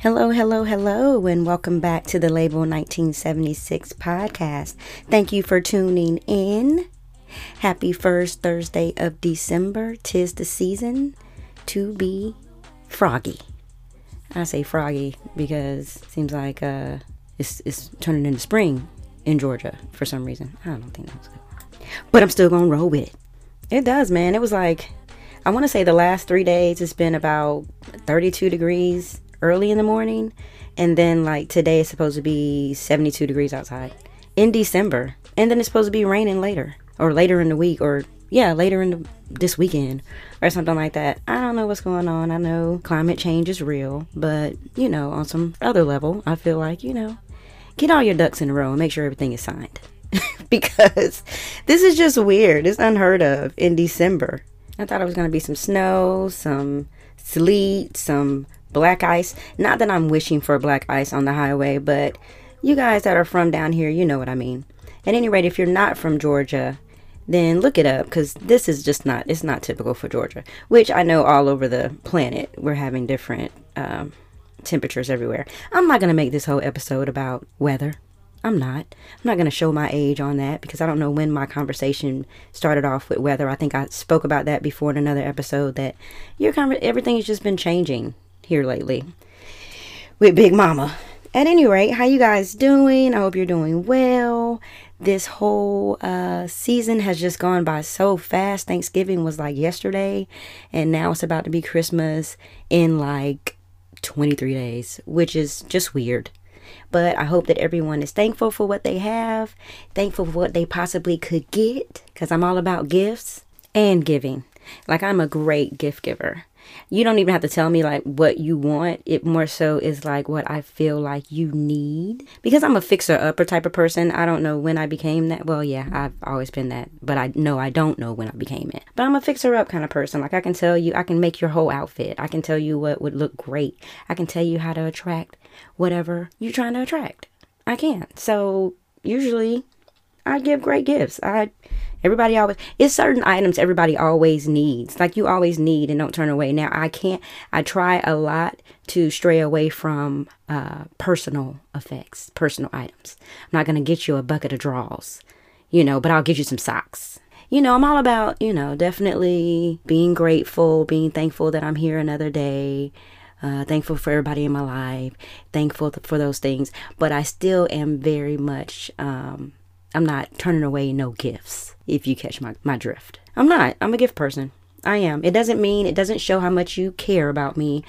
Hello, hello, hello, and welcome back to the Label 1976 podcast. Thank you for tuning in. Happy first Thursday of December. Tis the season to be froggy. I say froggy because it seems like uh, it's, it's turning into spring in Georgia for some reason. I don't think that's good. But I'm still going to roll with it. It does, man. It was like, I want to say the last three days it's been about 32 degrees early in the morning. And then, like, today is supposed to be 72 degrees outside in December. And then it's supposed to be raining later or later in the week or, yeah, later in the, this weekend or something like that. I don't know what's going on. I know climate change is real, but, you know, on some other level, I feel like, you know, get all your ducks in a row and make sure everything is signed. because this is just weird. It's unheard of in December. I thought it was going to be some snow, some sleet, some black ice. Not that I'm wishing for black ice on the highway, but you guys that are from down here, you know what I mean. At any rate, if you're not from Georgia, then look it up because this is just not it's not typical for Georgia. Which I know all over the planet we're having different um, temperatures everywhere. I'm not gonna make this whole episode about weather. I'm not. I'm not going to show my age on that because I don't know when my conversation started off with weather. I think I spoke about that before in another episode that your conver- everything has just been changing here lately with Big Mama. At any rate, how you guys doing? I hope you're doing well. This whole uh, season has just gone by so fast. Thanksgiving was like yesterday, and now it's about to be Christmas in like 23 days, which is just weird. But I hope that everyone is thankful for what they have, thankful for what they possibly could get, because I'm all about gifts and giving. Like, I'm a great gift giver you don't even have to tell me like what you want. It more so is like what I feel like you need. Because I'm a fixer upper type of person. I don't know when I became that. Well, yeah, I've always been that, but I know I don't know when I became it. But I'm a fixer up kind of person. Like I can tell you, I can make your whole outfit. I can tell you what would look great. I can tell you how to attract whatever you're trying to attract. I can. So usually I give great gifts. I Everybody always it's certain items everybody always needs. Like you always need and don't turn away. Now I can't I try a lot to stray away from uh, personal effects, personal items. I'm not gonna get you a bucket of draws, you know, but I'll get you some socks. You know, I'm all about, you know, definitely being grateful, being thankful that I'm here another day. Uh, thankful for everybody in my life, thankful for those things, but I still am very much um, I'm not turning away no gifts, if you catch my, my drift. I'm not. I'm a gift person. I am. It doesn't mean, it doesn't show how much you care about me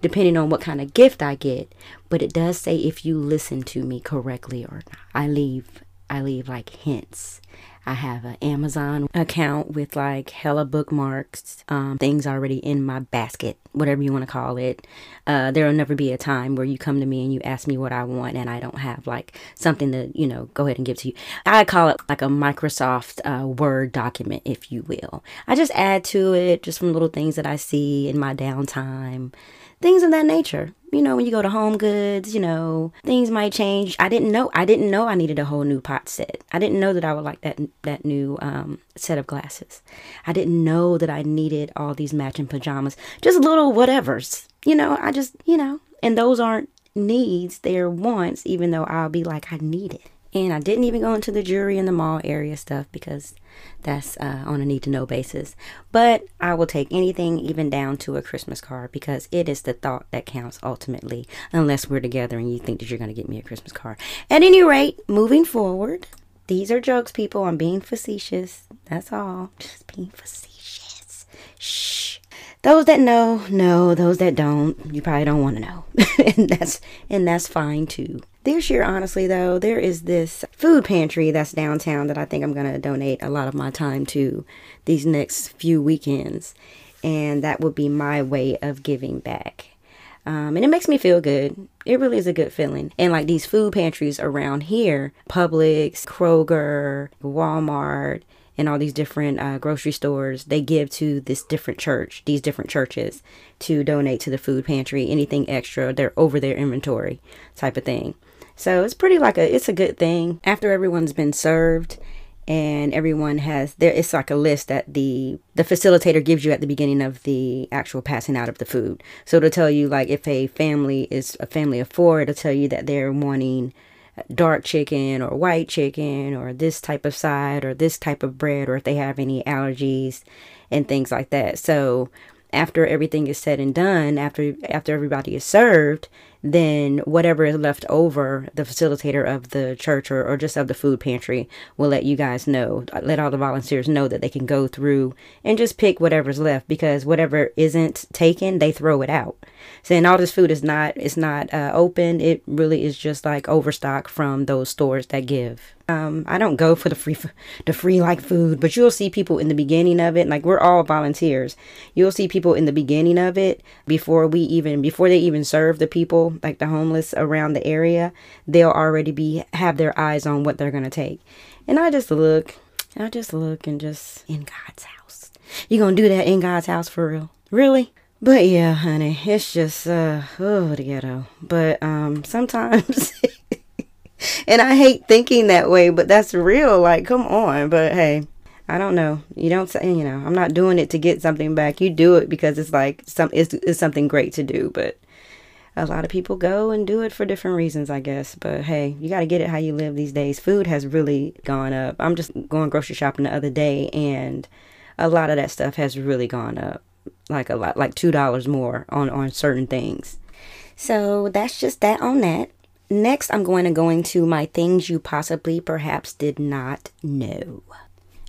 depending on what kind of gift I get, but it does say if you listen to me correctly or not. I leave I leave like hints I have an Amazon account with like hella bookmarks, um, things already in my basket, whatever you want to call it. Uh, there will never be a time where you come to me and you ask me what I want and I don't have like something to, you know, go ahead and give to you. I call it like a Microsoft uh, Word document, if you will. I just add to it just from little things that I see in my downtime things of that nature. You know, when you go to Home Goods, you know, things might change. I didn't know. I didn't know I needed a whole new pot set. I didn't know that I would like that that new um, set of glasses. I didn't know that I needed all these matching pajamas. Just little whatevers. You know, I just you know, and those aren't needs. They're wants. Even though I'll be like, I need it. And I didn't even go into the jewelry and the mall area stuff because that's uh, on a need to know basis. But I will take anything, even down to a Christmas card, because it is the thought that counts ultimately, unless we're together and you think that you're going to get me a Christmas card. At any rate, moving forward, these are jokes, people. I'm being facetious. That's all. Just being facetious. Shh. Those that know, know. Those that don't, you probably don't want to know. and that's and that's fine too. This year, honestly, though, there is this food pantry that's downtown that I think I'm going to donate a lot of my time to these next few weekends. And that would be my way of giving back. Um, and it makes me feel good. It really is a good feeling. And like these food pantries around here, Publix, Kroger, Walmart, and all these different uh, grocery stores, they give to this different church, these different churches, to donate to the food pantry. Anything extra, they're over their inventory type of thing. So it's pretty like a it's a good thing after everyone's been served and everyone has there it's like a list that the the facilitator gives you at the beginning of the actual passing out of the food so it'll tell you like if a family is a family of four it'll tell you that they're wanting dark chicken or white chicken or this type of side or this type of bread or if they have any allergies and things like that. So after everything is said and done after after everybody is served then whatever is left over, the facilitator of the church or, or just of the food pantry will let you guys know, let all the volunteers know that they can go through and just pick whatever's left because whatever isn't taken, they throw it out. Saying all this food is not, it's not uh, open. It really is just like overstock from those stores that give. Um, I don't go for the free, the free like food, but you'll see people in the beginning of it. Like we're all volunteers. You'll see people in the beginning of it before we even, before they even serve the people like the homeless around the area, they'll already be have their eyes on what they're gonna take. And I just look, I just look and just in God's house. You gonna do that in God's house for real? Really? But yeah, honey, it's just uh oh the ghetto. But um sometimes and I hate thinking that way, but that's real. Like, come on. But hey, I don't know. You don't say, you know, I'm not doing it to get something back. You do it because it's like some it's, it's something great to do. But a lot of people go and do it for different reasons, I guess. But hey, you got to get it how you live these days. Food has really gone up. I'm just going grocery shopping the other day, and a lot of that stuff has really gone up, like a lot, like two dollars more on on certain things. So that's just that on that. Next, I'm going to go into my things you possibly perhaps did not know.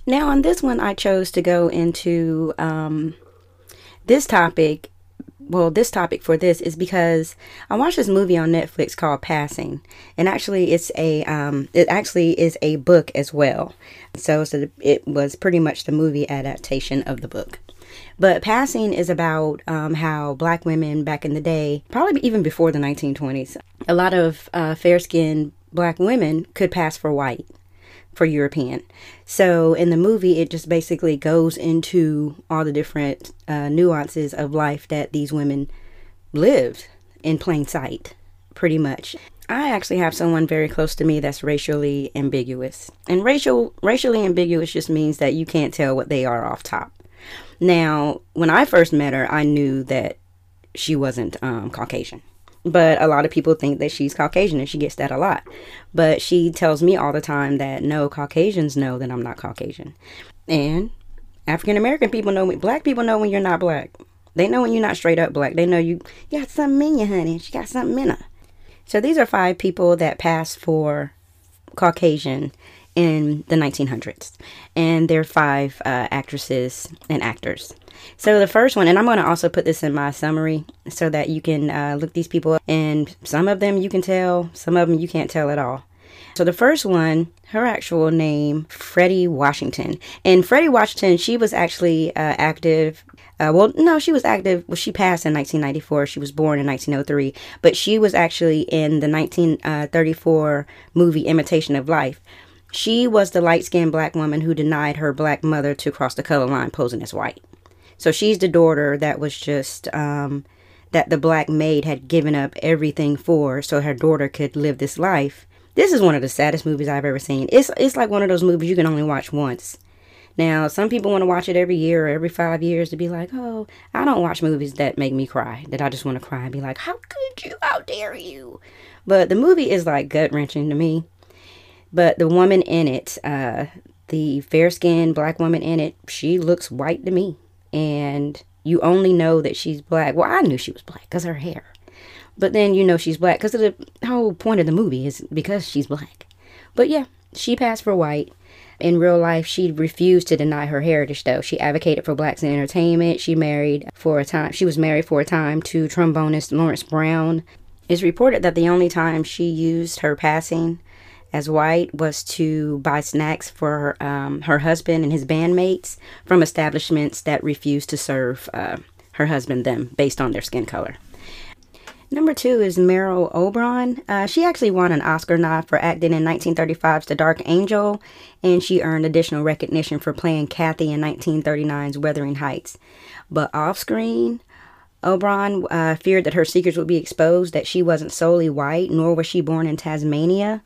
Now, on this one, I chose to go into um, this topic well, this topic for this is because I watched this movie on Netflix called Passing, and actually, it's a um, it actually is a book as well. So, so it was pretty much the movie adaptation of the book. But Passing is about um, how black women back in the day, probably even before the 1920s, a lot of uh, fair skinned black women could pass for white for European. So in the movie, it just basically goes into all the different uh, nuances of life that these women lived in plain sight, pretty much. I actually have someone very close to me that's racially ambiguous. And racial racially ambiguous just means that you can't tell what they are off top. Now, when I first met her, I knew that she wasn't um, Caucasian. But a lot of people think that she's Caucasian and she gets that a lot. But she tells me all the time that no, Caucasians know that I'm not Caucasian. And African American people know, me black people know when you're not black. They know when you're not straight up black. They know you, you got something in you, honey. She got something in her. So these are five people that pass for Caucasian in the 1900s. And they're five uh, actresses and actors. So the first one, and I'm going to also put this in my summary so that you can uh, look these people up. And some of them you can tell, some of them you can't tell at all. So the first one, her actual name, Fredi Washington. And Fredi Washington, she was actually uh, active. Uh, well, no, she was active. Well, she passed in 1994. She was born in 1903. But she was actually in the 1934 movie Imitation of Life. She was the light skinned black woman who denied her black mother to cross the color line posing as white. So she's the daughter that was just um, that the black maid had given up everything for, so her daughter could live this life. This is one of the saddest movies I've ever seen. It's it's like one of those movies you can only watch once. Now, some people want to watch it every year or every five years to be like, oh, I don't watch movies that make me cry, that I just want to cry and be like, how could you? How dare you? But the movie is like gut wrenching to me. But the woman in it, uh, the fair skinned black woman in it, she looks white to me and you only know that she's black. Well, I knew she was black because her hair. But then you know she's black because the whole point of the movie is because she's black. But yeah, she passed for white. In real life, she refused to deny her heritage, though. She advocated for blacks in entertainment. She married for a time. She was married for a time to trombonist Lawrence Brown. It's reported that the only time she used her passing as white was to buy snacks for um, her husband and his bandmates from establishments that refused to serve uh, her husband them based on their skin color. Number two is Merle Oberon. Uh, she actually won an Oscar nod for acting in 1935's The Dark Angel, and she earned additional recognition for playing Kathy in 1939's Wuthering Heights. But off screen, Oberon uh, feared that her secrets would be exposed, that she wasn't solely white, nor was she born in Tasmania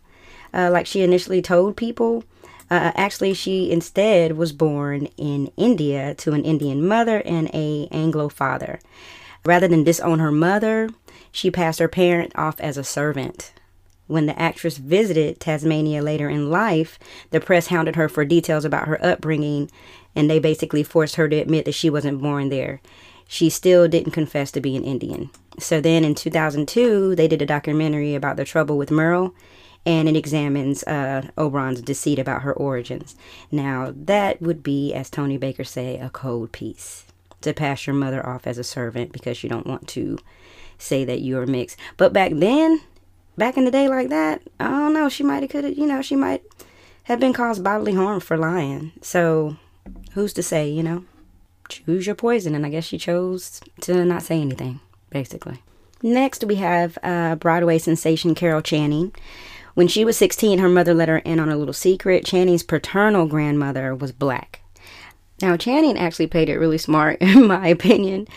uh, like she initially told people. Uh, actually, she instead was born in India to an Indian mother and a Anglo father. Rather than disown her mother, she passed her parent off as a servant. When the actress visited Tasmania later in life, the press hounded her for details about her upbringing, and they basically forced her to admit that she wasn't born there. She still didn't confess to being Indian. So then in 2002, they did a documentary about the trouble with Merle, and it examines uh, Oberon's deceit about her origins. Now, that would be, as Tony Baker say, a cold piece to pass your mother off as a servant because you don't want to say that you're mixed. But back then, back in the day like that, I don't know, she might have could have, you know, she might have been caused bodily harm for lying. So, who's to say, you know? Choose your poison, and I guess she chose to not say anything, basically. Next, we have uh, Broadway sensation Carol Channing. When she was 16, her mother let her in on a little secret. Channing's paternal grandmother was black. Now, Channing actually played it really smart, in my opinion,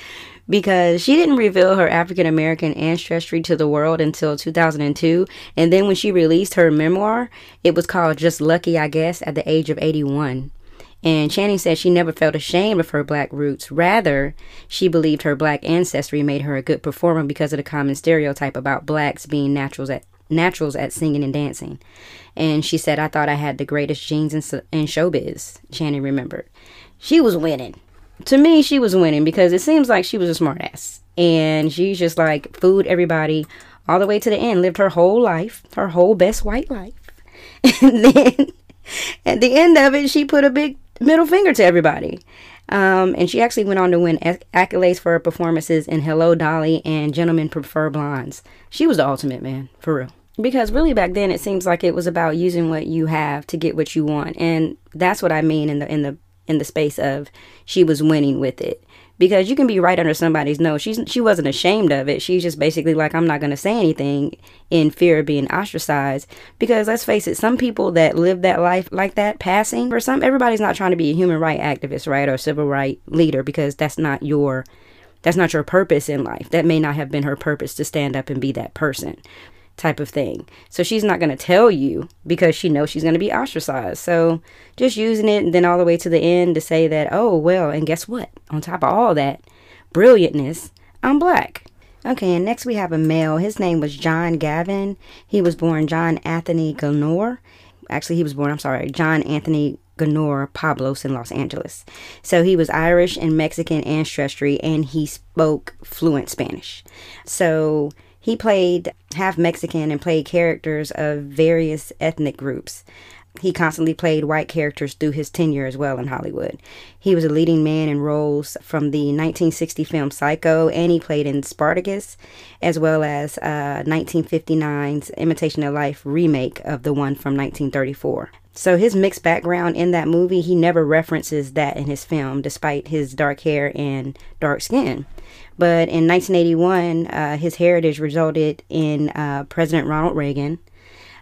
because she didn't reveal her African American ancestry to the world until 2002. And then when she released her memoir, it was called Just Lucky, I guess, at the age of 81. And Channing said she never felt ashamed of her black roots. Rather, she believed her black ancestry made her a good performer because of the common stereotype about blacks being naturals at naturals at singing and dancing. And she said, I thought I had the greatest genes in, in showbiz, Channing remembered. She was winning to me, she was winning because it seems like she was a smartass. And she's just like fooled everybody all the way to the end, lived her whole life, her whole best white life. And then at the end of it, she put a big middle finger to everybody. Um, and she actually went on to win accolades for her performances in Hello Dolly and Gentlemen Prefer Blondes. She was the ultimate man, for real. Because really back then it seems like it was about using what you have to get what you want. And that's what I mean in the in the in the space of she was winning with it because you can be right under somebody's nose. She's she wasn't ashamed of it. She's just basically like I'm not going to say anything in fear of being ostracized because let's face it, some people that live that life like that passing for some everybody's not trying to be a human right activist, right, or civil right leader because that's not your that's not your purpose in life. That may not have been her purpose to stand up and be that person type of thing. So she's not going to tell you because she knows she's going to be ostracized. So just using it and then all the way to the end to say that, oh, well, and guess what? On top of all that brilliantness, I'm black. Okay, and next we have a male. His name was John Gavin. He was born John Anthony Gonor. Actually, he was born, I'm sorry, John Anthony Gonor Pablos in Los Angeles. So he was Irish and Mexican ancestry and he spoke fluent Spanish. So he played half Mexican and played characters of various ethnic groups. He constantly played white characters through his tenure as well in Hollywood. He was a leading man in roles from the 1960 film Psycho, and he played in Spartacus, as well as uh, 1959's Imitation of Life remake of the one from 1934. So his mixed background in that movie, he never references that in his film, despite his dark hair and dark skin. But in 1981, uh, his heritage resulted in uh, President Ronald Reagan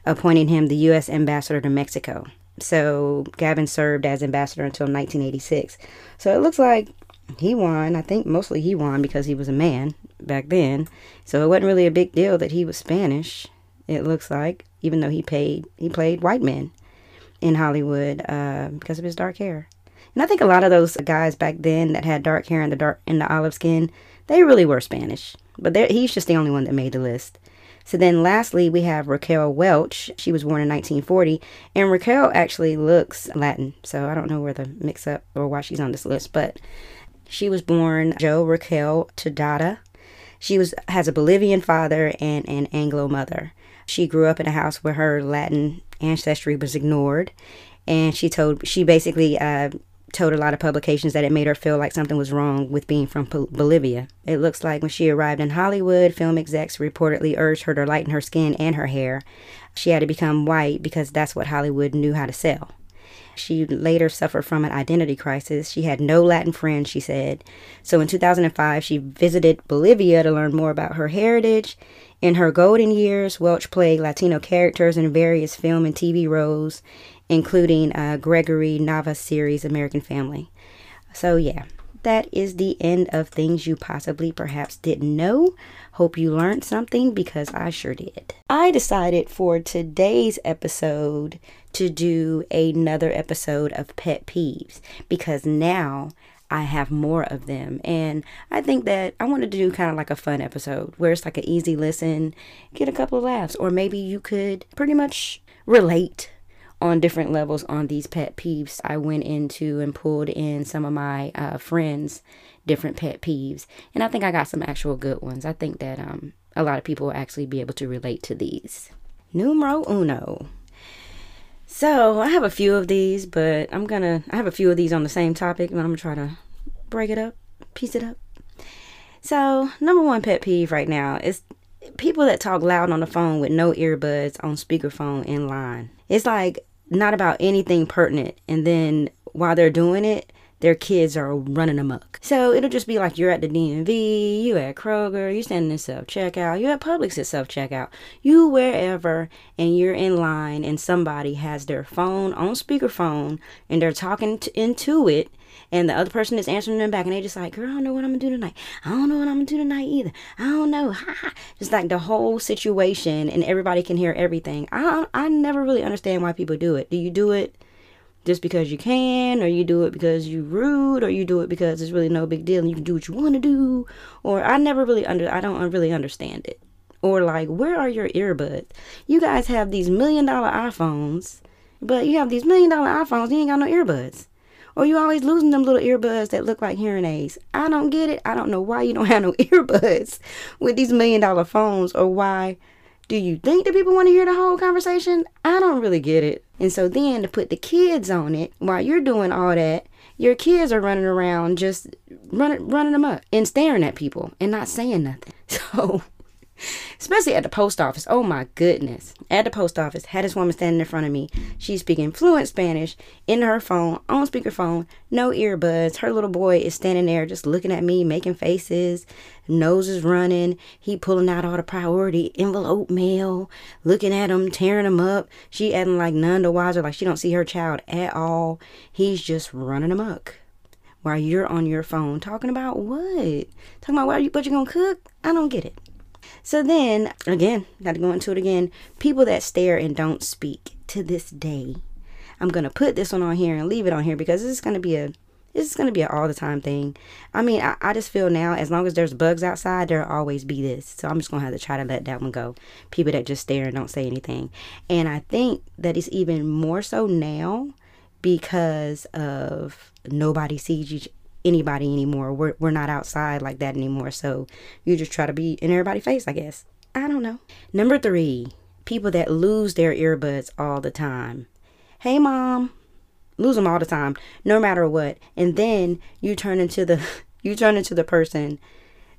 appointing him the U.S. ambassador to Mexico. So Gavin served as ambassador until 1986. So it looks like he won. I think mostly he won because he was a man back then. So it wasn't really a big deal that he was Spanish. It looks like, even though he paid, he played white men in Hollywood uh, because of his dark hair. And I think a lot of those guys back then that had dark hair and the dark and the olive skin, they really were Spanish. But he's just the only one that made the list. So then lastly, we have Raquel Welch. She was born in 1940. And Raquel actually looks Latin. So I don't know where the mix up or why she's on this list. But she was born Jo Raquel Tejada. She was has a Bolivian father and an Anglo mother. She grew up in a house where her Latin ancestry was ignored. And she told, she basically uh, told a lot of publications that it made her feel like something was wrong with being from Bolivia. It looks like when she arrived in Hollywood, film execs reportedly urged her to lighten her skin and her hair. She had to become white because that's what Hollywood knew how to sell. She later suffered from an identity crisis. She had no Latin friends, she said. So in 2005, she visited Bolivia to learn more about her heritage. In her golden years, Welch played Latino characters in various film and TV roles, including uh, Gregory Nava's series American Family. So, yeah, that is the end of things you possibly perhaps didn't know. Hope you learned something because I sure did. I decided for today's episode to do another episode of pet peeves because now I have more of them. And I think that I wanted to do kind of like a fun episode where it's like an easy listen, get a couple of laughs, or maybe you could pretty much relate on different levels on these pet peeves. I went into and pulled in some of my uh, friends' different pet peeves, and I think I got some actual good ones. I think that um, a lot of people will actually be able to relate to these. Numero uno. So I have a few of these, but I'm gonna I have a few of these on the same topic, and I'm gonna try to break it up, piece it up. So number one pet peeve right now is people that talk loud on the phone with no earbuds on speakerphone in line. It's like not about anything pertinent. And then while they're doing it, their kids are running amok. So it'll just be like you're at the DMV, you at Kroger, you standing in self checkout, you at Publix at self checkout, you wherever, and you're in line, and somebody has their phone on speakerphone and they're talking to, into it and the other person is answering them back and they just like girl i don't know what i'm gonna do tonight. I don't know what i'm gonna do tonight either. I don't know. Ha. just like the whole situation and everybody can hear everything. I i never really understand why people do it. Do you do it just because you can or you do it because you rude or you do it because it's really no big deal and you can do what you want to do or i never really under i don't really understand it or like where are your earbuds you guys have these million dollar iphones but you have these million dollar iphones you ain't got no earbuds or you always losing them little earbuds that look like hearing aids. I don't get it. I don't know why you don't have no earbuds with these million dollar phones or why do you think that people want to hear the whole conversation? I don't really get it. And so then to put the kids on it while you're doing all that, your kids are running around just running running them up and staring at people and not saying nothing. So especially at the post office. Oh my goodness. At the post office, had this woman standing in front of me. She's speaking fluent Spanish in her phone, on speakerphone, no earbuds. Her little boy is standing there just looking at me, making faces, nose is running. He pulling out all the priority envelope mail, looking at him, tearing him up. She acting like none the wiser, like she don't see her child at all. He's just running amok while you're on your phone talking about what? Talking about what you what you gonna cook? I don't get it. So then, again, got to go into it again. People that stare and don't speak to this day. I'm gonna put this one on here and leave it on here because this is gonna be a this is gonna be an all the time thing. I mean, I, I just feel now as long as there's bugs outside, there'll always be this. So I'm just gonna have to try to let that one go. People that just stare and don't say anything. And I think that it's even more so now because of nobody sees each anybody anymore. We're we're not outside like that anymore. So you just try to be in everybody's face, I guess. I don't know. Number three, people that lose their earbuds all the time. Hey mom, lose them all the time, no matter what. And then you turn into the you turn into the person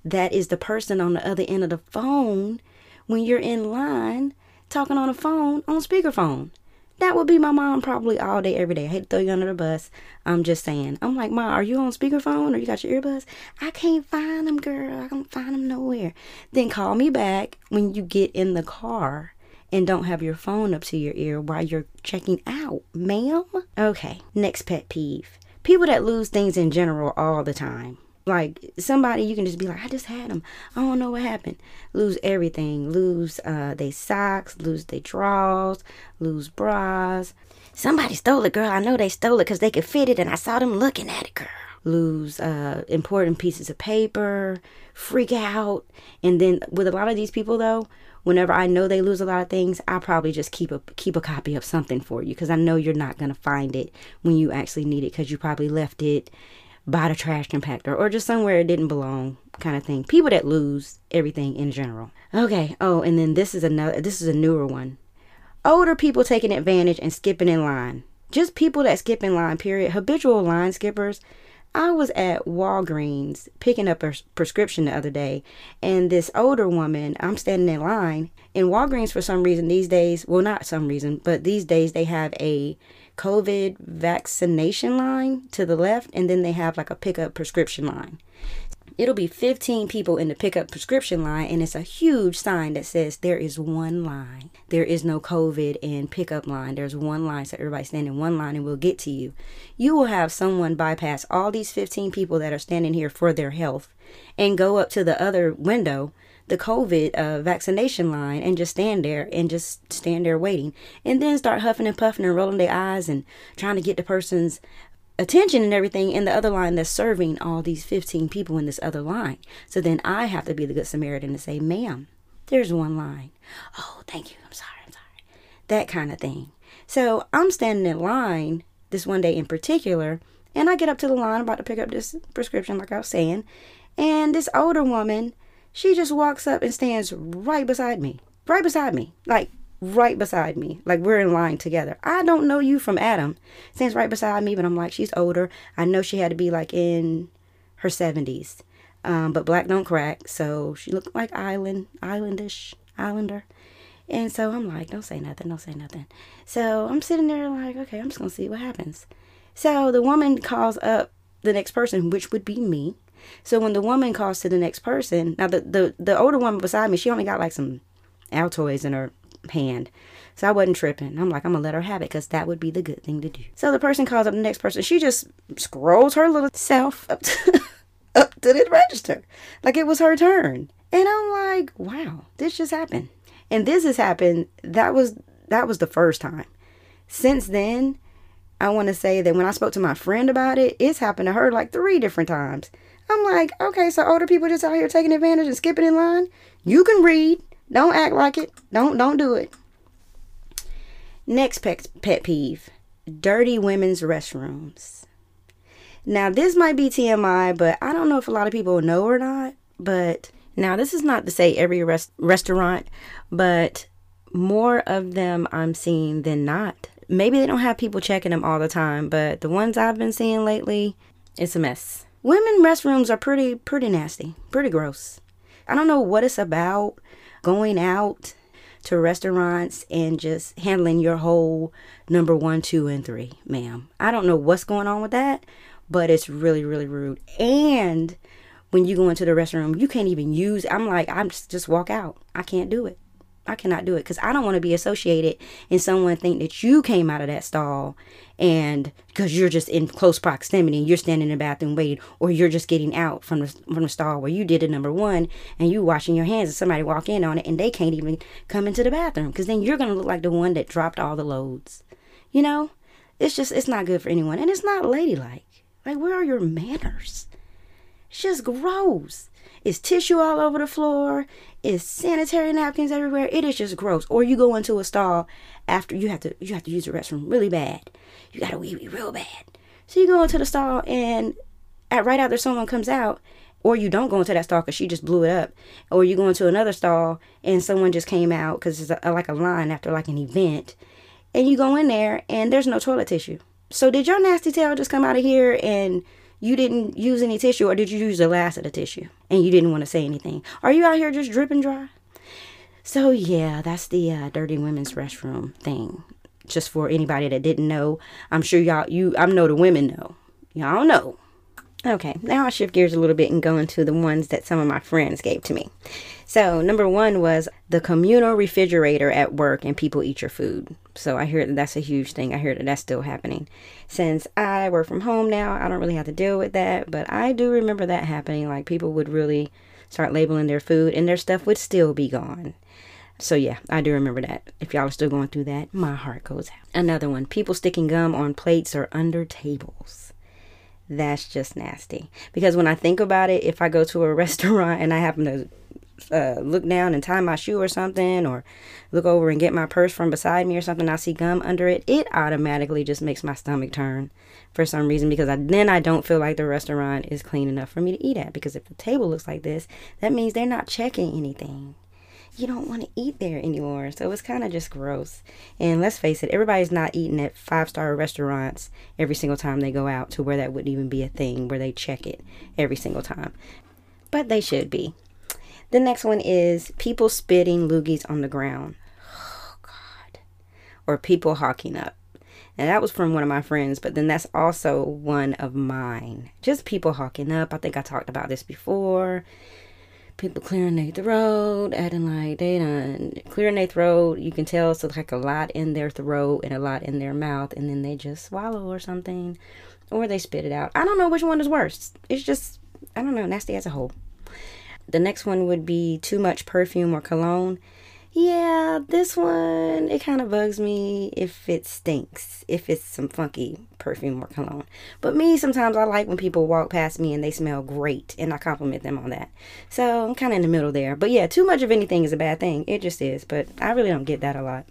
that is the person on the other end of the phone when you're in line talking on the phone on speakerphone. That would be my mom probably all day, every day. I hate to throw you under the bus. I'm just saying. I'm like, Ma, are you on speakerphone or you got your earbuds? I can't find them, girl. I can't find them nowhere. Then call me back when you get in the car and don't have your phone up to your ear while you're checking out, ma'am. Okay, next pet peeve. People that lose things in general all the time. Like somebody, you can just be like, I just had them. I don't know what happened. Lose everything. Lose uh, they socks. Lose their drawers. Lose bras. Somebody stole it, girl. I know they stole it because they could fit it, and I saw them looking at it, girl. Lose uh, important pieces of paper. Freak out, and then with a lot of these people though, whenever I know they lose a lot of things, I probably just keep a keep a copy of something for you because I know you're not gonna find it when you actually need it because you probably left it by the trash compactor or just somewhere it didn't belong kind of thing. People that lose everything in general. Okay. Oh, and then this is another this is a newer one. Older people taking advantage and skipping in line. Just people that skip in line, period. Habitual line skippers. I was at Walgreens picking up a prescription the other day, and this older woman, I'm standing in line. In Walgreens, for some reason, these days, well, not some reason, but these days they have a COVID vaccination line to the left, and then they have like a pickup prescription line. it'll be 15 people in the pickup prescription line and it's a huge sign that says there is one line. There is no covid in pickup line. There's one line so everybody stand in one line and we'll get to you. You will have someone bypass all these 15 people that are standing here for their health and go up to the other window the covid uh, vaccination line and just stand there and just stand there waiting and then start huffing and puffing and rolling their eyes and trying to get the person's attention and everything in the other line that's serving all these 15 people in this other line. So then I have to be the Good Samaritan and say, ma'am, there's one line. Oh, thank you. I'm sorry. I'm sorry. That kind of thing. So I'm standing in line this one day in particular, and I get up to the line about to pick up this prescription, like I was saying, and this older woman, she just walks up and stands right beside me, right beside me, like right beside me. Like we're in line together. I don't know you from Adam. Stands right beside me, but I'm like, she's older. I know she had to be like in her 70s. Um, but black don't crack, so she looked like island, islandish, islander. And so I'm like, don't say nothing, don't say nothing. So I'm sitting there like, okay, I'm just gonna see what happens. So the woman calls up the next person, which would be me. So when the woman calls to the next person, now the the, the older woman beside me, she only got like some Altoids in her hand. So I wasn't tripping. I'm like, I'm gonna let her have it because that would be the good thing to do. So the person calls up the next person. She just scrolls her little self up to, up to the register like it was her turn. And I'm like, wow, this just happened. And this has happened. That was that was the first time. Since then, I want to say that when I spoke to my friend about it, it's happened to her like three different times. I'm like, okay, so older people just out here taking advantage and skipping in line. You can read. Don't act like it. Don't don't do it. Next pet, pet peeve. Dirty women's restrooms. Now this might be TMI, but I don't know if a lot of people know or not. But now this is not to say every rest, restaurant, but more of them I'm seeing than not. Maybe they don't have people checking them all the time, but the ones I've been seeing lately, it's a mess. Women restrooms are pretty pretty nasty, pretty gross. I don't know what it's about going out to restaurants and just handling your whole number one, two, and three, ma'am. I don't know what's going on with that, but it's really, really rude. And when you go into the restroom, you can't even use. I'm like, I'm just just walk out. I can't do it. I cannot do it because I don't want to be associated and someone think that you came out of that stall and because you're just in close proximity you're standing in the bathroom waiting or you're just getting out from the from the stall where you did it number one and you washing your hands and somebody walk in on it and they can't even come into the bathroom because then you're gonna look like the one that dropped all the loads you know? It's just it's not good for anyone and it's not ladylike. Like where are your manners? It's just gross. It's tissue all over the floor is sanitary napkins everywhere. It is just gross. Or you go into a stall after you have to you have to use the restroom really bad. You gotta wee wee real bad. So you go into the stall and at right after someone comes out, or you don't go into that stall because she just blew it up, or you go into another stall and someone just came out because it's a, like a line after like an event, and you go in there and there's no toilet tissue. So did your nasty tail just come out of here and you didn't use any tissue or did you use the last of the tissue and you didn't want to say anything? Are you out here just dripping dry? So yeah, that's the uh, dirty women's restroom thing. Just for anybody that didn't know, I'm sure y'all you I know the women know. Y'all know. Okay, now I'll shift gears a little bit and go into the ones that some of my friends gave to me. So, number one was the communal refrigerator at work and people eat your food. So, I hear that that's a huge thing. I hear that that's still happening. Since I work from home now, I don't really have to deal with that, but I do remember that happening. Like, people would really start labeling their food and their stuff would still be gone. So, yeah, I do remember that. If y'all are still going through that, my heart goes out. Another one people sticking gum on plates or under tables that's just nasty. Because when I think about it, if I go to a restaurant and I happen to uh, look down and tie my shoe or something, or look over and get my purse from beside me or something, I see gum under it, it automatically just makes my stomach turn for some reason because I, then I don't feel like the restaurant is clean enough for me to eat at. Because if the table looks like this, that means they're not checking anything you don't want to eat there anymore. So it's kind of just gross. And let's face it, everybody's not eating at five star restaurants every single time they go out to where that wouldn't even be a thing where they check it every single time. But they should be. The next one is people spitting loogies on the ground. Oh, God. Or people hawking up. And that was from one of my friends, but then that's also one of mine. Just people hawking up. I think I talked about this before. People clearing their throat, adding like they done clearing their throat. You can tell so like a lot in their throat and a lot in their mouth, and then they just swallow or something, or they spit it out. I don't know which one is worse. It's just I don't know, nasty as a whole. The next one would be too much perfume or cologne yeah, this one, it kind of bugs me if it stinks, if it's some funky perfume or cologne. But me, sometimes I like when people walk past me and they smell great and I compliment them on that. So I'm kind of in the middle there. But yeah, too much of anything is a bad thing. It just is. But I really don't get that a lot.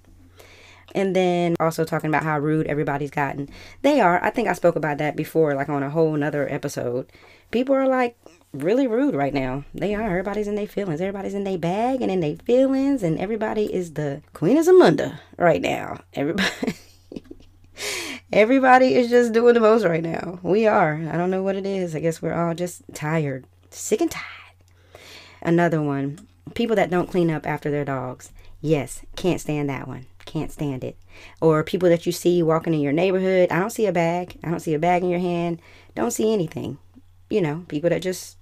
And then also talking about how rude everybody's gotten. They are. I think I spoke about that before, like on a whole nother episode. People are like really rude right now. They are. Everybody's in their feelings. Everybody's in their bag and in their feelings, and everybody is the queen of Zamunda right now. Everybody. Everybody is just doing the most right now. We are. I don't know what it is. I guess we're all just tired, sick and tired. Another one. People that don't clean up after their dogs. Yes, can't stand that one. Can't stand it. Or people that you see walking in your neighborhood. I don't see a bag. I don't see a bag in your hand. Don't see anything. You know, people that just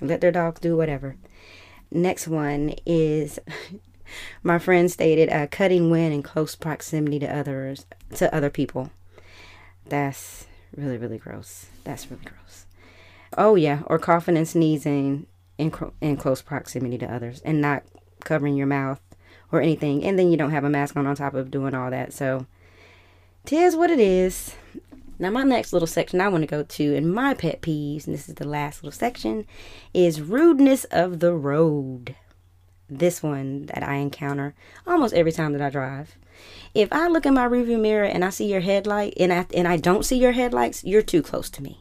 let their dogs do whatever. Next one is my friend stated uh, cutting wind in close proximity to others to other people. That's really really gross. That's really gross. Oh yeah, or coughing and sneezing in in close proximity to others and not covering your mouth or anything, and then you don't have a mask on on top of doing all that. So, tis what it is. Now, my next little section I want to go to, and my pet peeves, and this is the last little section, is rudeness of the road. This one that I encounter almost every time that I drive. If I look in my rearview mirror and I see your headlight, and I and I don't see your headlights, you're too close to me.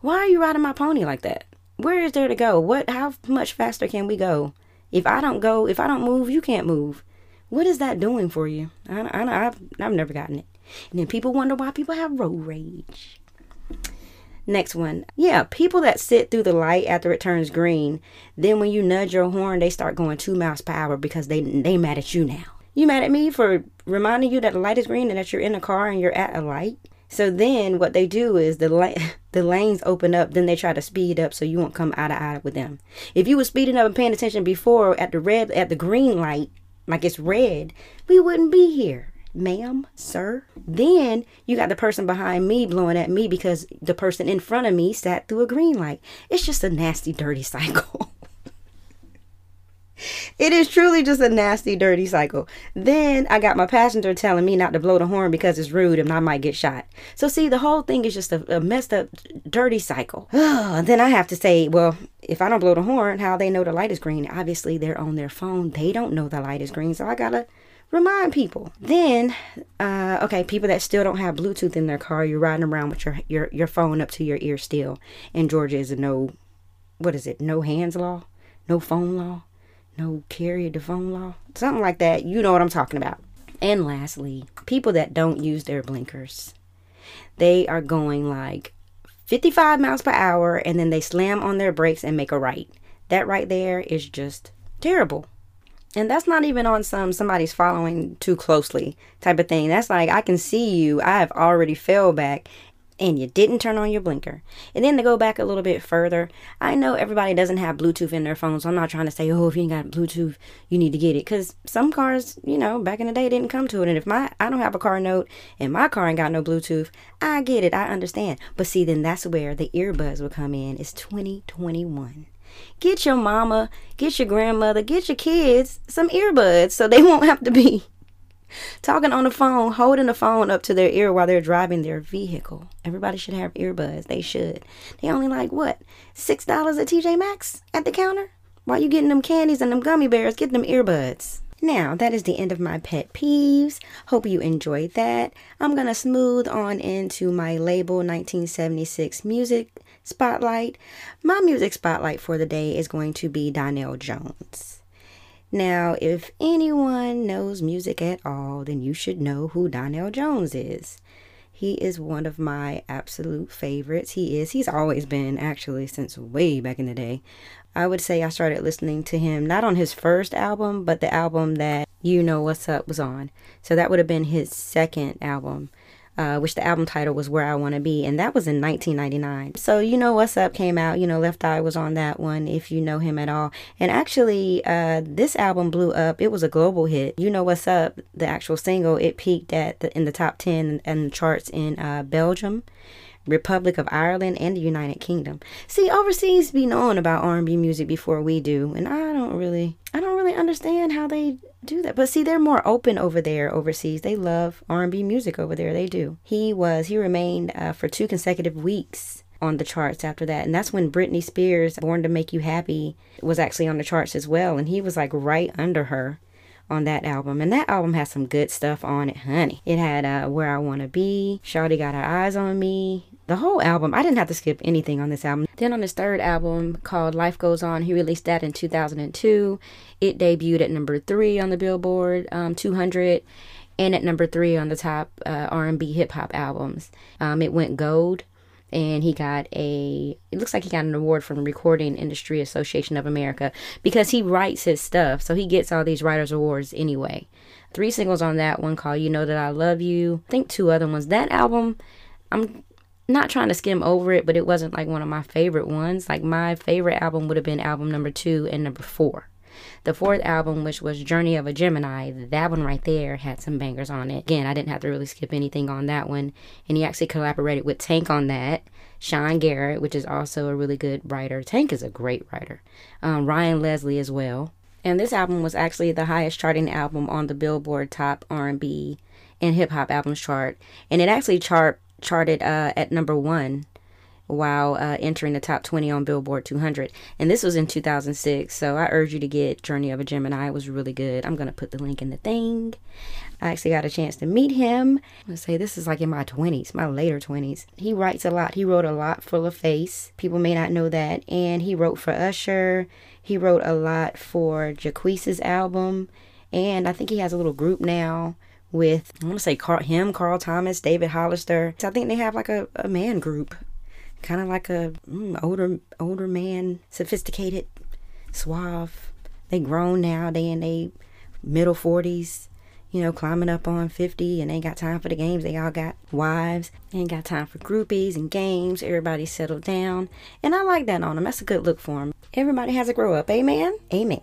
Why are you riding my pony like that? Where is there to go? What? How much faster can we go? If I don't go, if I don't move, you can't move. What is that doing for you? I, I, I've, I've never gotten it. And then people wonder why people have road rage. Next one. Yeah, people that sit through the light after it turns green, then when you nudge your horn, they start going two miles per hour because they they mad at you now. You mad at me for reminding you that the light is green and that you're in a car and you're at a light? So then what they do is the la- the lanes open up, then they try to speed up so you won't come eye to eye with them. If you were speeding up and paying attention before at the red at the green light, like it's red, we wouldn't be here ma'am, sir. Then you got the person behind me blowing at me because the person in front of me sat through a green light. It's just a nasty, dirty cycle. it is truly just a nasty, dirty cycle. Then I got my passenger telling me not to blow the horn because it's rude and I might get shot. So, see, the whole thing is just a, a messed up, dirty cycle. then I have to say, well, if I don't blow the horn, how they know the light is green? Obviously, they're on their phone. They don't know the light is green. So I gotta remind people. Then, uh, okay, people that still don't have Bluetooth in their car, you're riding around with your, your, your phone up to your ear still. And Georgia is a no, what is it? No hands law? No phone law? No carry the phone law? Something like that. You know what I'm talking about. And lastly, people that don't use their blinkers. They are going like 55 miles per hour and then they slam on their brakes and make a right. That right there is just terrible. And that's not even on some somebody's following too closely type of thing. That's like I can see you. I have already fell back and you didn't turn on your blinker. And then to go back a little bit further, I know everybody doesn't have Bluetooth in their phones. So I'm not trying to say, oh, if you ain't got Bluetooth, you need to get it. Because some cars, you know, back in the day didn't come to it. And if my I don't have a car note and my car ain't got no Bluetooth, I get it. I understand. But see, then that's where the earbuds will come in. It's 2021. Get your mama, get your grandmother, get your kids some earbuds so they won't have to be talking on the phone, holding the phone up to their ear while they're driving their vehicle. Everybody should have earbuds. They should. They only like what? Six dollars at TJ Maxx at the counter? While you getting them candies and them gummy bears, get them earbuds. Now, that is the end of my pet peeves. Hope you enjoyed that. I'm going to smooth on into my label 1976 music spotlight. My music spotlight for the day is going to be Donell Jones. Now, if anyone knows music at all, then you should know who Donell Jones is. He is one of my absolute favorites. He is. He's always been, actually, since way back in the day. I would say I started listening to him not on his first album, but the album that You Know What's Up was on. So that would have been his second album. Uh, which the album title was Where I Want to Be, and that was in 1999. So, You Know What's Up came out, you know, Left Eye was on that one, if you know him at all. And actually, uh, this album blew up. It was a global hit. You Know What's Up, the actual single, it peaked at the, in the top 10 and the charts in uh, Belgium. Republic of Ireland and the United Kingdom. See, overseas be knowing about R&B music before we do, and I don't really I don't really understand how they do that. But see, they're more open over there overseas. They love R&B music over there. They do. He was he remained uh, for two consecutive weeks on the charts after that. And that's when Britney Spears' Born to Make You Happy was actually on the charts as well. And he was like right under her on that album. And that album has some good stuff on it, honey. It had uh, Where I Wanna Be, Shawty Got Her Eyes on Me. The whole album, I didn't have to skip anything on this album. Then on his third album called Life Goes On, he released that in 2002. It debuted at number three on the Billboard um, 200 and at number three on the top uh, R&B hip hop albums. Um, it went gold and he got a it looks like he got an award from the recording industry association of america because he writes his stuff. So he gets all these writers awards anyway. Three singles on that one called you know that i love you. I think two other ones. That album i'm not trying to skim over it but it wasn't like one of my favorite ones. Like my favorite album would have been album number two and number four the fourth album, which was Journey of a Gemini, that one right there had some bangers on it. Again, I didn't have to really skip anything on that one. And he actually collaborated with Tank on that. Sean Garrett, which is also a really good writer. Tank is a great writer. Um, Ryan Leslie as well. And this album was actually the highest charting album on the Billboard Top R&B and Hip Hop Albums chart, and it actually chart charted uh, at number one while uh, entering the top 20 on Billboard 200. And this was in 2006. So I urge you to get Journey of a Gemini. It was really good. I'm going to put the link in the thing. I actually got a chance to meet him. Let's say this is like in my 20s, my later 20s. He writes a lot. He wrote a lot for LaFace. People may not know that. And he wrote for Usher. He wrote a lot for Jacquees's album. And I think he has a little group now with I want to say Carl, him, Carl Thomas, David Hollister. So I think they have like a, a man group kind of like a mm, older older man, sophisticated, suave. They grown now. They in they middle forties. You know, climbing up on 50 and ain't got time for the games. They all got wives. Ain't got time for groupies and games. Everybody settled down. And I like that on them. That's a good look for them. Everybody has to grow up. Amen? Amen.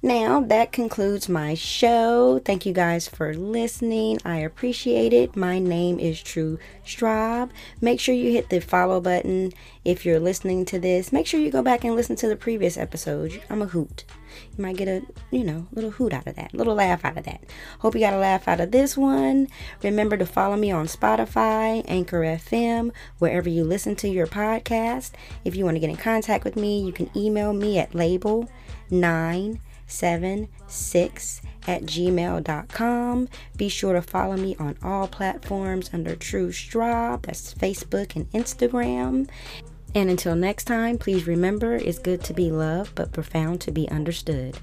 Now, that concludes my show. Thank you guys for listening. I appreciate it. My name is Tru Straub. Make sure you hit the follow button if you're listening to this. Make sure you go back and listen to the previous episodes. I'm a hoot. You might get a, you know, little hoot out of that, little laugh out of that. Hope you got a laugh out of this one. Remember to follow me on Spotify, Anchor FM, wherever you listen to your podcast. If you want to get in contact with me, you can email me at label 9 seven six at gmail.com. Be sure to follow me on all platforms under Tru Straub. That's Facebook and Instagram. And until next time, please remember it's good to be loved, but profound to be understood.